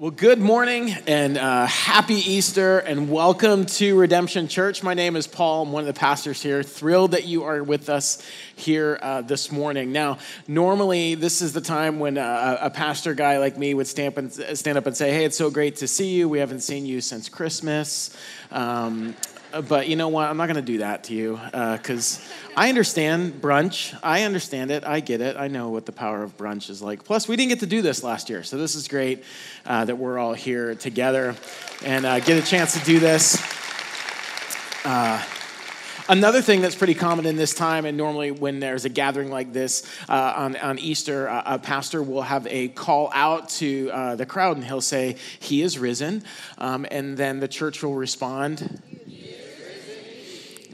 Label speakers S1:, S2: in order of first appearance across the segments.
S1: Well, good morning and uh, happy Easter and welcome to Redemption Church. My name is Paul. I'm one of the pastors here. Thrilled that you are with us here uh, this morning. Now, normally this is the time when uh, a pastor guy like me would stand up, and, stand up and say, Hey, it's so great to see you. We haven't seen you since Christmas. Um, but you know what? I'm not going to do that to you because uh, I understand brunch. I understand it. I get it. I know what the power of brunch is like. Plus, we didn't get to do this last year, so this is great uh, that we're all here together and uh, get a chance to do this. Uh, Another thing that's pretty common in this time, and normally when there's a gathering like this uh, on, on Easter, uh, a pastor will have a call out to uh, the crowd and he'll say, He is risen. Um, and then the church will respond,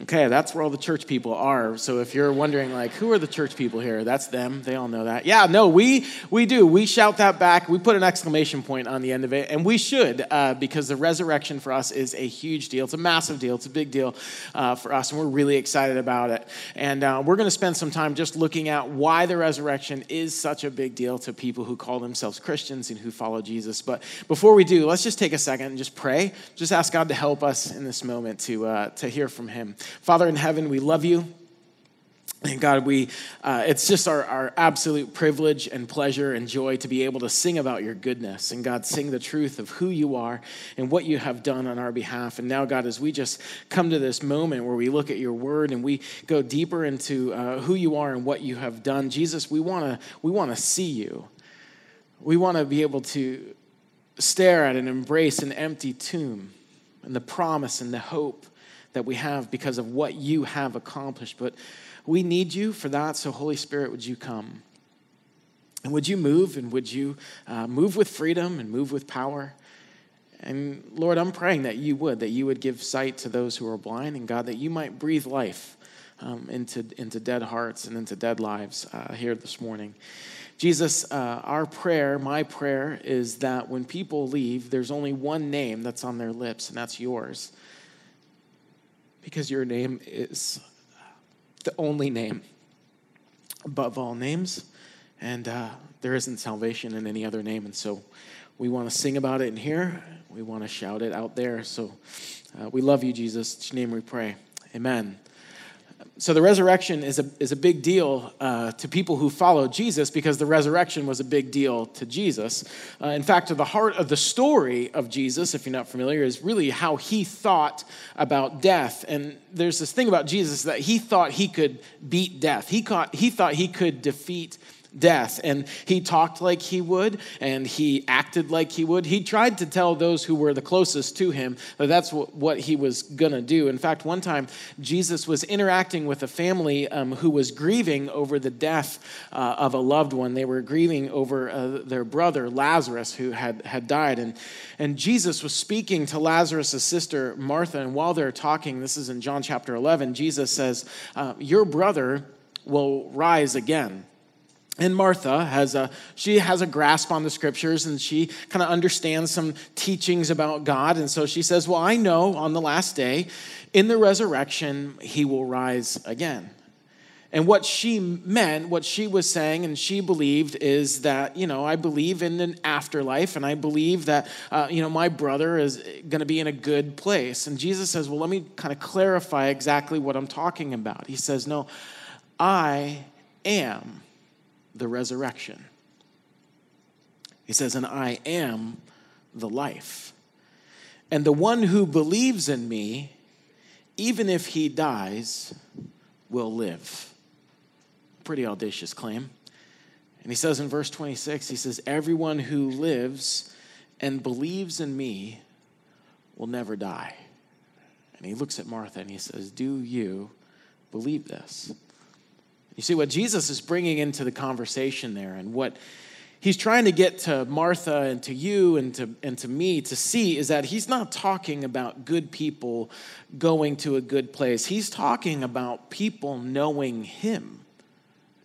S1: Okay, that's where all the church people are. So if you're wondering, like, who are the church people here? That's them. They all know that. Yeah, no, we we do. We shout that back. We put an exclamation point on the end of it, and we should uh, because the resurrection for us is a huge deal. It's a massive deal. It's a big deal uh, for us, and we're really excited about it. And uh, we're going to spend some time just looking at why the resurrection is such a big deal to people who call themselves Christians and who follow Jesus. But before we do, let's just take a second and just pray. Just ask God to help us in this moment to uh, to hear from Him. Father in heaven, we love you. And God, we, uh, it's just our, our absolute privilege and pleasure and joy to be able to sing about your goodness. And God, sing the truth of who you are and what you have done on our behalf. And now, God, as we just come to this moment where we look at your word and we go deeper into uh, who you are and what you have done, Jesus, we want to we wanna see you. We want to be able to stare at and embrace an empty tomb and the promise and the hope that we have because of what you have accomplished. But we need you for that. So, Holy Spirit, would you come? And would you move and would you uh, move with freedom and move with power? And Lord, I'm praying that you would, that you would give sight to those who are blind, and God, that you might breathe life um, into, into dead hearts and into dead lives uh, here this morning. Jesus, uh, our prayer, my prayer, is that when people leave, there's only one name that's on their lips, and that's yours because your name is the only name above all names, and uh, there isn't salvation in any other name. And so we want to sing about it in here, we want to shout it out there. So uh, we love you, Jesus. Your name we pray. Amen so the resurrection is a, is a big deal uh, to people who follow Jesus because the resurrection was a big deal to Jesus. Uh, in fact, the heart of the story of Jesus, if you're not familiar, is really how he thought about death. And there's this thing about Jesus that he thought he could beat death. He, he thought he could defeat death. And he talked like he would, and he acted like he would. He tried to tell those who were the closest to him that that's what, he was going to do. In fact, one time, Jesus was interacting with a family um, who was grieving over the death uh, of a loved one. They were grieving over uh, their brother, Lazarus, who had, had died. And, and Jesus was speaking to Lazarus' sister, Martha. And while they're talking, this is in John chapter 11, Jesus says, uh, Your brother will rise again. And Martha has a she has a grasp on the scriptures and she kind of understands some teachings about God and so she says, "Well, I know on the last day in the resurrection he will rise again." And what she meant, what she was saying, and she believed is that, you know, I believe in an afterlife and I believe that, uh, you know, my brother is going to be in a good place. And Jesus says, well, let me kind of clarify exactly what I'm talking about. He says, no, I am the resurrection. He says, And I am the life. And the one who believes in me, even if he dies, will live. Pretty audacious claim. And he says in verse 26, he says, Everyone who lives and believes in me will never die. And he looks at Martha and he says, Do you believe this? You see what Jesus is bringing into the conversation there and what he's trying to get to Martha and to you and to, and to me to see is that he's not talking about good people going to a good place. He's talking about people knowing him.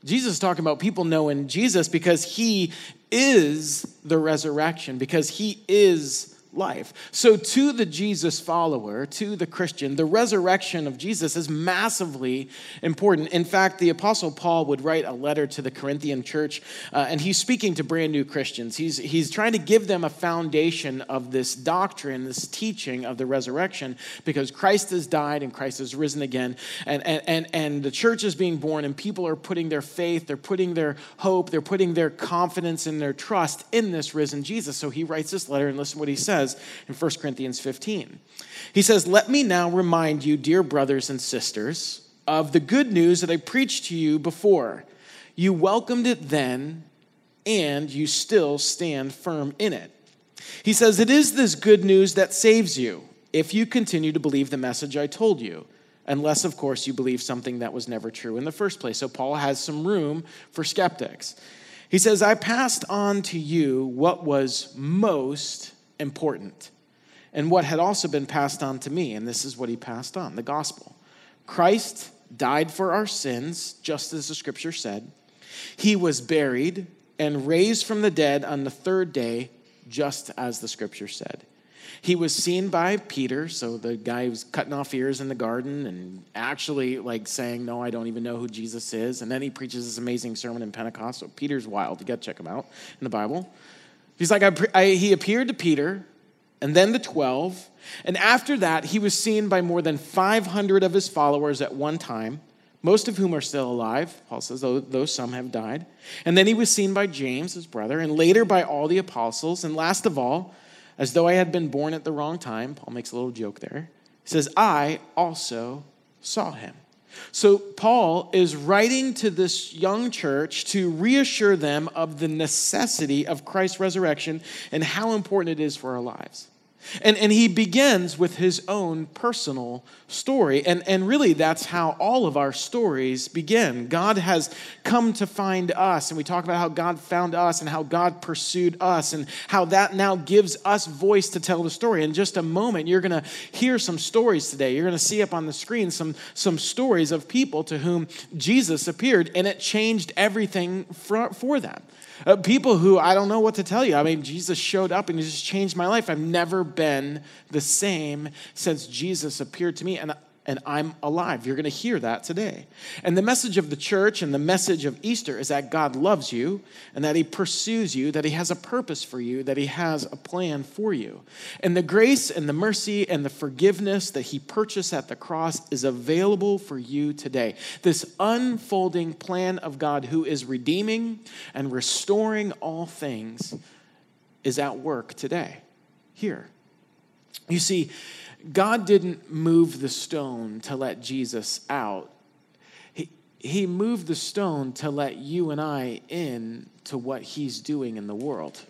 S1: Jesus is talking about people knowing Jesus because he is the resurrection, because he is life. So, to the Jesus follower, to the Christian, the resurrection of Jesus is massively important. In fact, the Apostle Paul would write a letter to the Corinthian church, uh, and he's speaking to brand new Christians. He's, he's trying to give them a foundation of this doctrine, this teaching of the resurrection, because Christ has died and Christ has risen again, and, and, and, and the church is being born, and people are putting their faith, they're putting their hope, they're putting their confidence and their trust in this risen Jesus. So, he writes this letter, and listen to what he says says in 1 Corinthians 15. He says, Let me now remind you, dear brothers and sisters, of the good news that I preached to you before. You welcomed it then, and you still stand firm in it. He says, It is this good news that saves you if you continue to believe the message I told you unless, of course, you believe something that was never true in the first place. So, Paul has some room for skeptics. He says, I passed on to you what was most important and what had also been passed on to me. And this is what he passed on the gospel. Christ died for our sins, just as the scripture said. He was buried and raised from the dead on the third day, just as the scripture said. He was seen by Peter, so the guy who's cutting off ears in the garden and actually like saying, No, I don't even know who Jesus is. And then he preaches this amazing sermon in Pentecost. So Peter's wild. You got to check him out in the Bible. He's like, I, I, he appeared to Peter and then the 12. And after that, he was seen by more than 500 of his followers at one time, most of whom are still alive. Paul says, though, though some have died. And then he was seen by James, his brother, and later by all the apostles. And last of all, as though I had been born at the wrong time, Paul makes a little joke there. He says, I also saw him. So, Paul is writing to this young church to reassure them of the necessity of Christ's resurrection and how important it is for our lives. And, and he begins with his own personal story. And, and really, that's how all of our stories begin. God has come to find us, and we talk about how God found us and how God pursued us, and how that now gives us voice to tell the story. In just a moment, you're going to hear some stories today. You're going to see up on the screen some, some stories of people to whom Jesus appeared, and it changed everything for, for them. Uh, people who I don't know what to tell you. I mean, Jesus showed up and he just changed my life. I've never been the same since Jesus appeared to me. And and I'm alive. You're going to hear that today. And the message of the church and the message of Easter is that God loves you and that He pursues you, that He has a purpose for you, that He has a plan for you. And the grace and the mercy and the forgiveness that He purchased at the cross is available for you today. This unfolding plan of God who is redeeming and restoring all things is at work today, here. You see, God didn't move the stone to let Jesus out. He, he moved the stone to let you and I in to what he's doing in the world.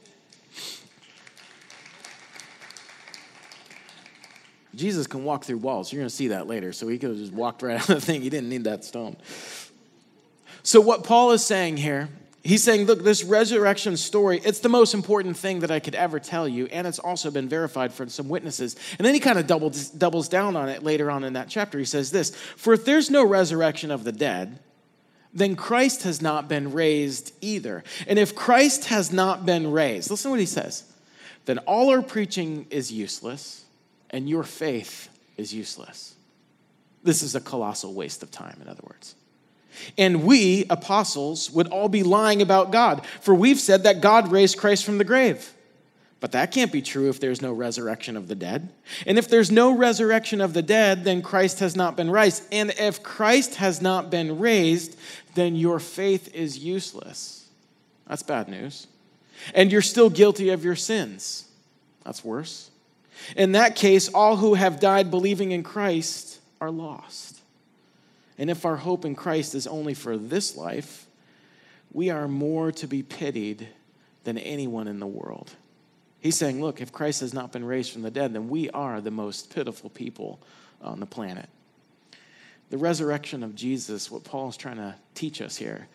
S1: Jesus can walk through walls. You're going to see that later. So he could have just walked right out of the thing. He didn't need that stone. So, what Paul is saying here He's saying, look, this resurrection story, it's the most important thing that I could ever tell you, and it's also been verified from some witnesses. And then he kind of doubles, doubles down on it later on in that chapter. He says this For if there's no resurrection of the dead, then Christ has not been raised either. And if Christ has not been raised, listen to what he says, then all our preaching is useless, and your faith is useless. This is a colossal waste of time, in other words. And we, apostles, would all be lying about God, for we've said that God raised Christ from the grave. But that can't be true if there's no resurrection of the dead. And if there's no resurrection of the dead, then Christ has not been raised. And if Christ has not been raised, then your faith is useless. That's bad news. And you're still guilty of your sins. That's worse. In that case, all who have died believing in Christ are lost. And if our hope in Christ is only for this life, we are more to be pitied than anyone in the world. He's saying, look, if Christ has not been raised from the dead, then we are the most pitiful people on the planet. The resurrection of Jesus, what Paul is trying to teach us here,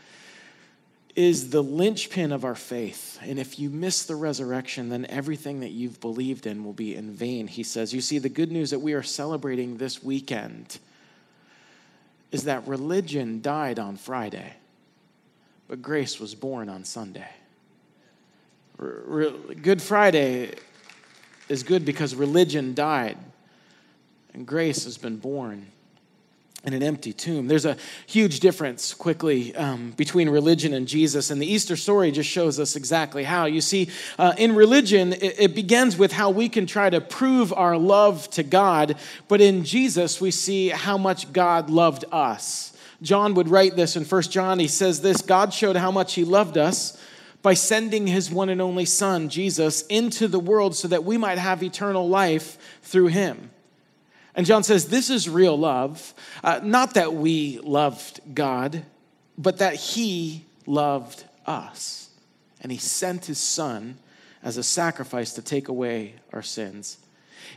S1: is the linchpin of our faith. And if you miss the resurrection, then everything that you've believed in will be in vain, he says. You see, the good news that we are celebrating this weekend is that religion died on Friday, but grace was born on Sunday. Good Friday is good because religion died and grace has been born in an empty tomb. There's a huge difference, quickly, um, between religion and Jesus, and the Easter story just shows us exactly how. You see, uh, in religion, it, it begins with how we can try to prove our love to God, but in Jesus, we see how much God loved us. John would write this in 1 John. He says this God showed how much he loved us by sending his one and only Son, Jesus, into the world so that we might have eternal life through him. And John says, This is real love. Uh, not that we loved God, but that He loved us. And He sent His Son as a sacrifice to take away our sins.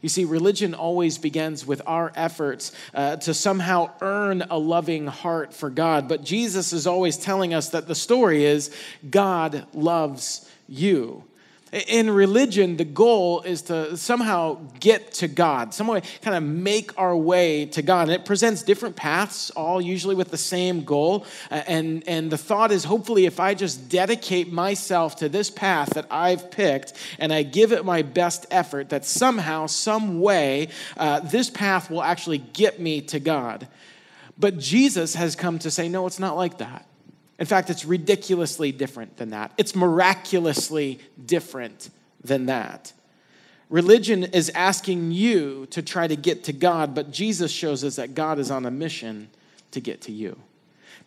S1: You see, religion always begins with our efforts uh, to somehow earn a loving heart for God. But Jesus is always telling us that the story is God loves you. In religion, the goal is to somehow get to God, some way kind of make our way to God. And it presents different paths, all usually with the same goal. And, and the thought is hopefully, if I just dedicate myself to this path that I've picked and I give it my best effort, that somehow, some way, uh, this path will actually get me to God. But Jesus has come to say, no, it's not like that. In fact, it's ridiculously different than that. It's miraculously different than that. Religion is asking you to try to get to God, but Jesus shows us that God is on a mission to get to you.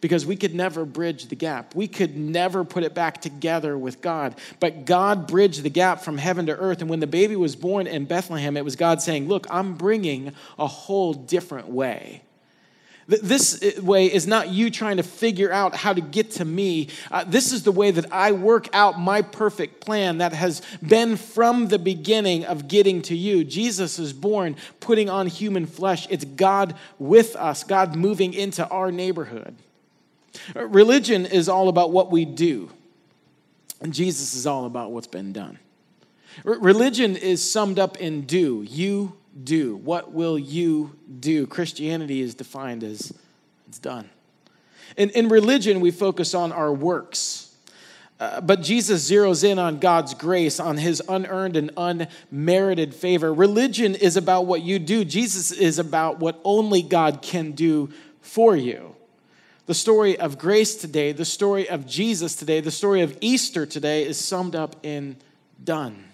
S1: Because we could never bridge the gap. We could never put it back together with God. But God bridged the gap from heaven to earth. And when the baby was born in Bethlehem, it was God saying, Look, I'm bringing a whole different way. This uh, way is not you trying to figure out how to get to me. Uh, this is the way that I work out my perfect plan that has been from the beginning of getting to you. Jesus is born, putting on human flesh. It's God with us, God moving into our neighborhood. Uh, religion is all about what we do, and Jesus is all about what's been done. Religion is summed up in do. You do? What will you do? Christianity is defined as it's done. In, in religion, we focus on our works. Uh, but Jesus zeroes in on God's grace, on his unearned and unmerited favor. Religion is about what you do, Jesus is about what only God can do for you. The story of grace today, the story of Jesus today, the story of Easter today is summed up in done.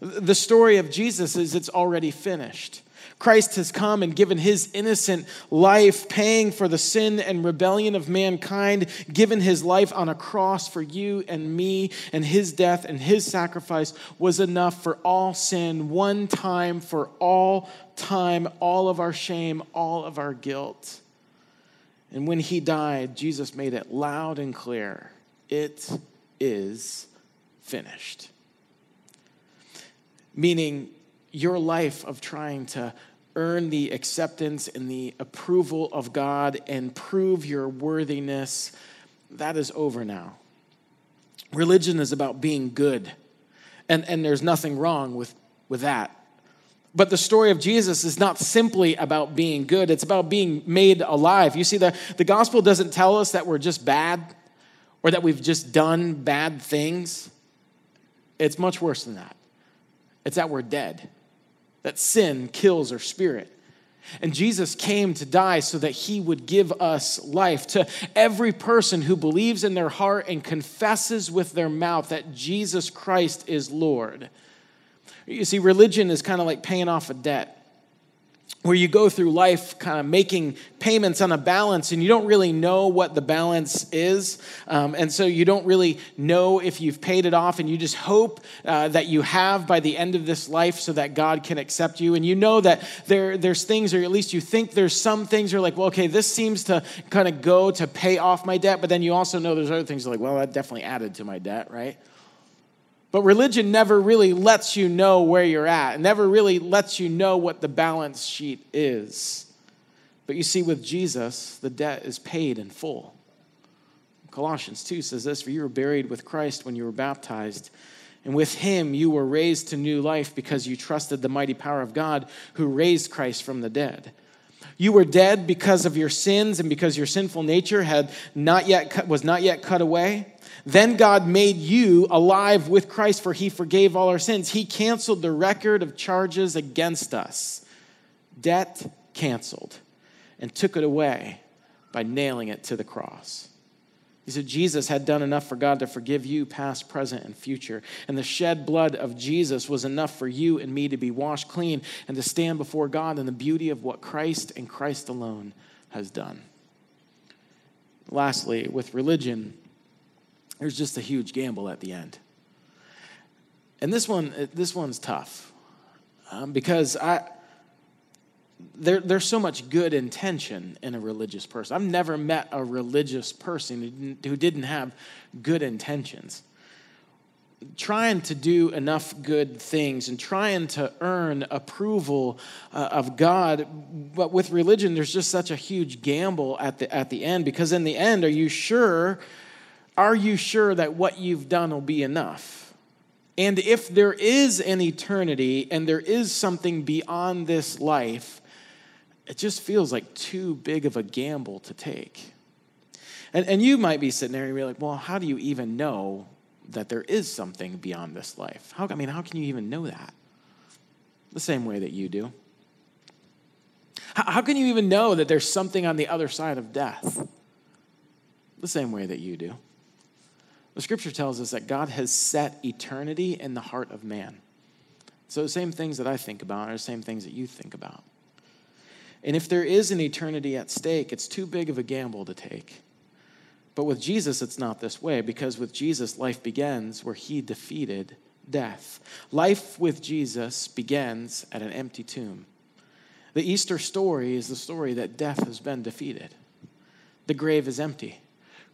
S1: The story of Jesus is it's already finished. Christ has come and given his innocent life, paying for the sin and rebellion of mankind, given his life on a cross for you and me, and his death and his sacrifice was enough for all sin, one time for all time, all of our shame, all of our guilt. And when he died, Jesus made it loud and clear it is finished meaning your life of trying to earn the acceptance and the approval of God and prove your worthiness, that is over now. Religion is about being good, and, and there's nothing wrong with, with that. But the story of Jesus is not simply about being good, it's about being made alive. You see, the, the gospel doesn't tell us that we're just bad or that we've just done bad things. It's much worse than that. It's that we're dead, that sin kills our spirit. And Jesus came to die so that he would give us life. To every person who believes in their heart and confesses with their mouth that Jesus Christ is Lord. You see, religion is kind of like paying off a debt where you go through life kind of making payments on a balance and you don't really know what the balance is. Um, and so you don't really know if you've paid it off and you just hope uh, that you have by the end of this life so that God can accept you. And you know that there, there's things, or at least you think there's some things you're like, well, okay, this seems to kind of go to pay off my debt. But then you also know there's other things like, well, that definitely added to my debt, right? But religion never really lets you know where you're at, it never really lets you know what the balance sheet is. But you see, with Jesus, the debt is paid in full. Colossians 2 says this For you were buried with Christ when you were baptized, and with him you were raised to new life because you trusted the mighty power of God who raised Christ from the dead. You were dead because of your sins and because your sinful nature had not yet cut, was not yet cut away. Then God made you alive with Christ, for he forgave all our sins. He canceled the record of charges against us. Debt canceled, and took it away by nailing it to the cross. He said Jesus had done enough for God to forgive you, past, present, and future. And the shed blood of Jesus was enough for you and me to be washed clean and to stand before God in the beauty of what Christ and Christ alone has done. Lastly, with religion, there's just a huge gamble at the end. And this one, this one's tough um, because I, there, there's so much good intention in a religious person. I've never met a religious person who didn't, who didn't have good intentions. Trying to do enough good things and trying to earn approval uh, of God. But with religion, there's just such a huge gamble at the, at the end because, in the end, are you sure? Are you sure that what you've done will be enough? And if there is an eternity and there is something beyond this life, it just feels like too big of a gamble to take. And, and you might be sitting there and be like, well, how do you even know that there is something beyond this life? How, I mean, how can you even know that? The same way that you do. How, how can you even know that there's something on the other side of death? The same way that you do. The scripture tells us that God has set eternity in the heart of man. So the same things that I think about are the same things that you think about. And if there is an eternity at stake, it's too big of a gamble to take. But with Jesus, it's not this way because with Jesus, life begins where he defeated death. Life with Jesus begins at an empty tomb. The Easter story is the story that death has been defeated, the grave is empty.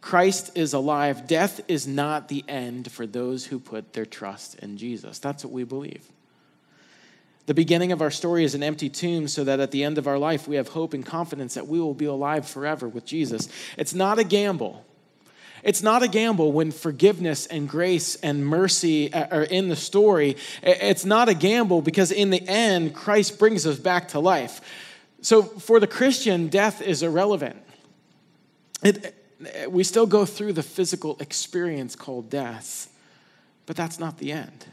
S1: Christ is alive. Death is not the end for those who put their trust in Jesus. That's what we believe. The beginning of our story is an empty tomb, so that at the end of our life, we have hope and confidence that we will be alive forever with Jesus. It's not a gamble. It's not a gamble when forgiveness and grace and mercy uh, are in the story. It's not a gamble because in the end, Christ brings us back to life. So for the Christian, death is irrelevant. It, we still go through the physical experience called death, but that's not the end.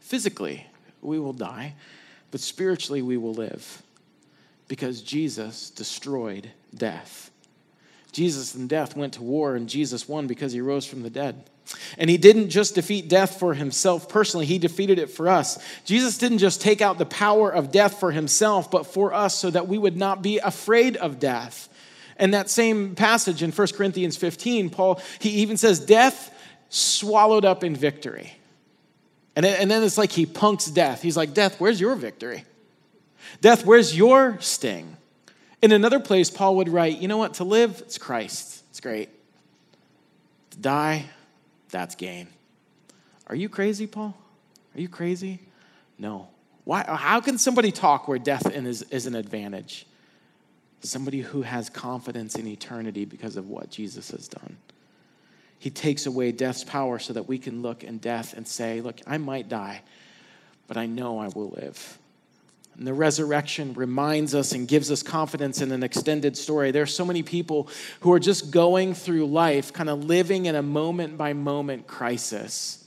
S1: Physically, we will die but spiritually we will live because Jesus destroyed death. Jesus and death went to war, and Jesus won because he rose from the dead. And he didn't just defeat death for himself personally, he defeated it for us. Jesus didn't just take out the power of death for himself, but for us so that we would not be afraid of death. And that same passage in 1 Corinthians 15, Paul, he even says, Death swallowed up in victory. And, and then it's like he punks death. He's like, Death, where's your victory? Death, where's your sting? In another place, Paul would write, You know what? To live, it's Christ. It's great. To die, that's gain. Are you crazy, Paul? Are you crazy? No. Why, how can somebody talk where death is, is an advantage? Somebody who has confidence in eternity because of what Jesus has done. He takes away death's power so that we can look in death and say, Look, I might die, but I know I will live. And the resurrection reminds us and gives us confidence in an extended story. There are so many people who are just going through life, kind of living in a moment by moment crisis.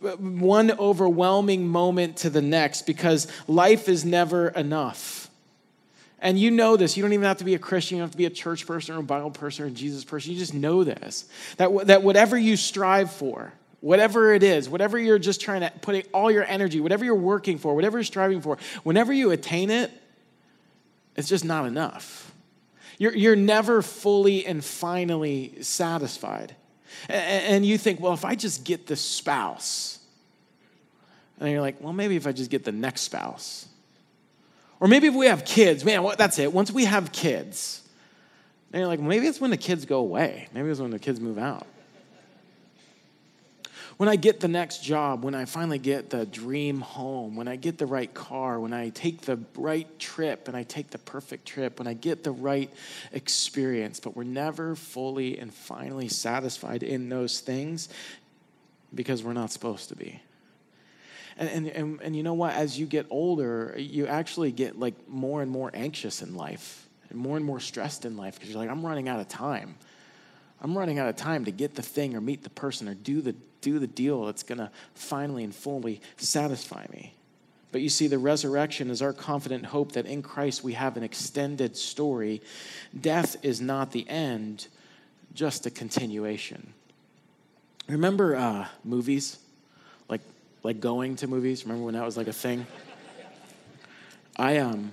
S1: One overwhelming moment to the next because life is never enough. And you know this. You don't even have to be a Christian. You don't have to be a church person or a Bible person or a Jesus person. You just know this. That, that whatever you strive for, whatever it is, whatever you're just trying to put all your energy, whatever you're working for, whatever you're striving for, whenever you attain it, it's just not enough. You're, you're never fully and finally satisfied. And, and you think, well, if I just get the spouse, and you're like, well, maybe if I just get the next spouse. Or maybe if we have kids, man, that's it. Once we have kids, then you're like, maybe it's when the kids go away. Maybe it's when the kids move out. When I get the next job, when I finally get the dream home, when I get the right car, when I take the right trip and I take the perfect trip, when I get the right experience, but we're never fully and finally satisfied in those things because we're not supposed to be. And, and, and, and you know what? As you get older, you actually get like more and more anxious in life and more and more stressed in life because you're like, I'm running out of time. I'm running out of time to get the thing or meet the person or do the, do the deal that's going to finally and fully satisfy me. But you see, the resurrection is our confident hope that in Christ we have an extended story. Death is not the end, just a continuation. Remember uh, movies? Like, like going to movies? Remember when that was like a thing? I, um,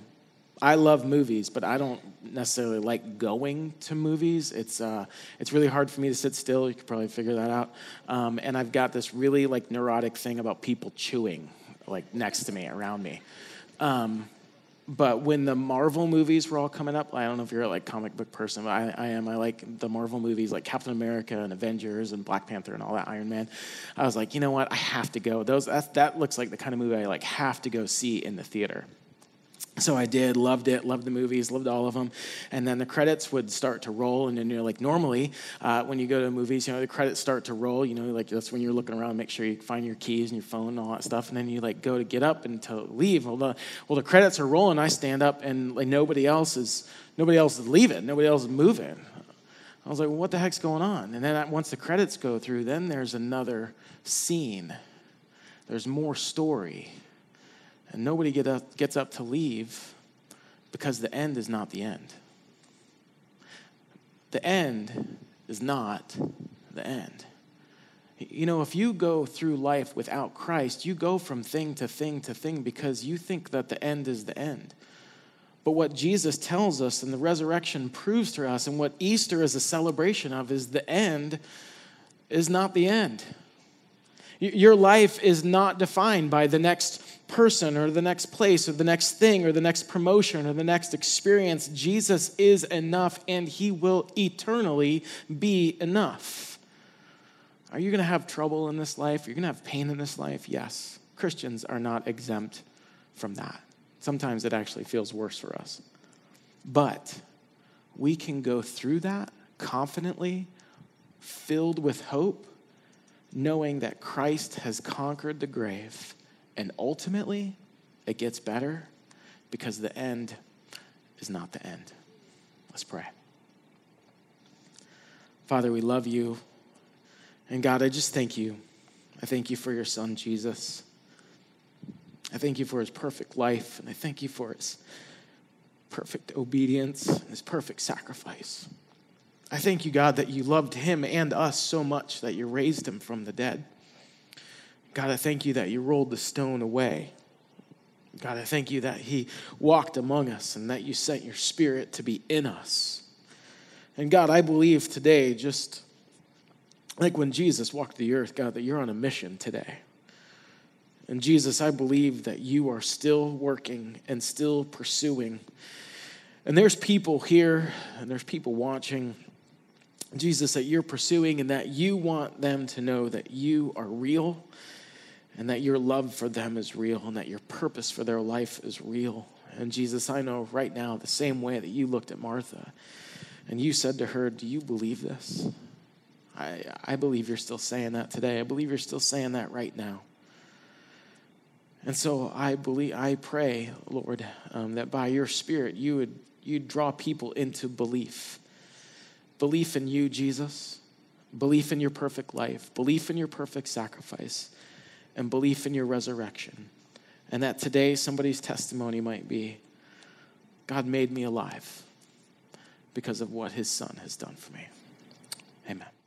S1: I love movies, but I don't necessarily like going to movies. It's uh, it's really hard for me to sit still. You could probably figure that out. Um, and I've got this really like neurotic thing about people chewing like next to me, around me. Um, but when the Marvel movies were all coming up, I don't know if you're a like comic book person, but I, I, am. I like the Marvel movies like Captain America and Avengers and Black Panther and all that Iron Man. I was like, you know what? I have to go. Those that looks like the kind of movie I like have to go see in the theater. So I did, loved it, loved the movies, loved all of them. And then the credits would start to roll. And then you're like, normally, uh, when you go to movies, you know, the credits start to roll. You know, like that's when you're looking around, make sure you find your keys and your phone and all that stuff. And then you like go to get up and to leave. Well, the, well, the credits are rolling. I stand up and like nobody else is, nobody else is leaving. Nobody else is moving. I was like, well, what the heck's going on? And then once the credits go through, then there's another scene. There's more story and nobody get up, gets up to leave because the end is not the end. The end is not the end. You know, if you go through life without Christ, you go from thing to thing to thing because you think that the end is the end. But what Jesus tells us and the resurrection proves to us, and what Easter is a celebration of, is the end is not the end. Your life is not defined by the next person or the next place or the next thing or the next promotion or the next experience. Jesus is enough and he will eternally be enough. Are you going to have trouble in this life? You're going to have pain in this life? Yes. Christians are not exempt from that. Sometimes it actually feels worse for us. But we can go through that confidently, filled with hope, knowing that Christ has conquered the grave and ultimately, it gets better because the end is not the end. Let's pray. Father, we love you. And God, I just thank you. I thank you for your son, Jesus. I thank you for his perfect life, and I thank you for his perfect obedience his perfect sacrifice. I thank you, God, that you loved him and us so much that you raised him from the dead. God, I thank you that you rolled the stone away. God, I thank you that He walked among us and that you sent your Spirit to be in us. And God, I believe today, just like when Jesus walked the earth, God, that you're on a mission today. And Jesus, I believe that you are still working and still pursuing. And there's people here and there's people watching, Jesus, that you're pursuing and that you want them to know that you are real and that your love for them is real and that your purpose for their life is real. And Jesus, I know right now, the same way that you looked at Martha and you said to her, Do you believe this? I, I believe you're still saying that today. I believe you're still saying that right now. And so I believe, I pray, Lord, um, that by your Spirit you would you draw people into belief, belief in you, Jesus, belief in your perfect life, belief in your perfect sacrifice, and belief in your resurrection. And that today somebody's testimony might be God made me alive because of what his son has done for me. Amen.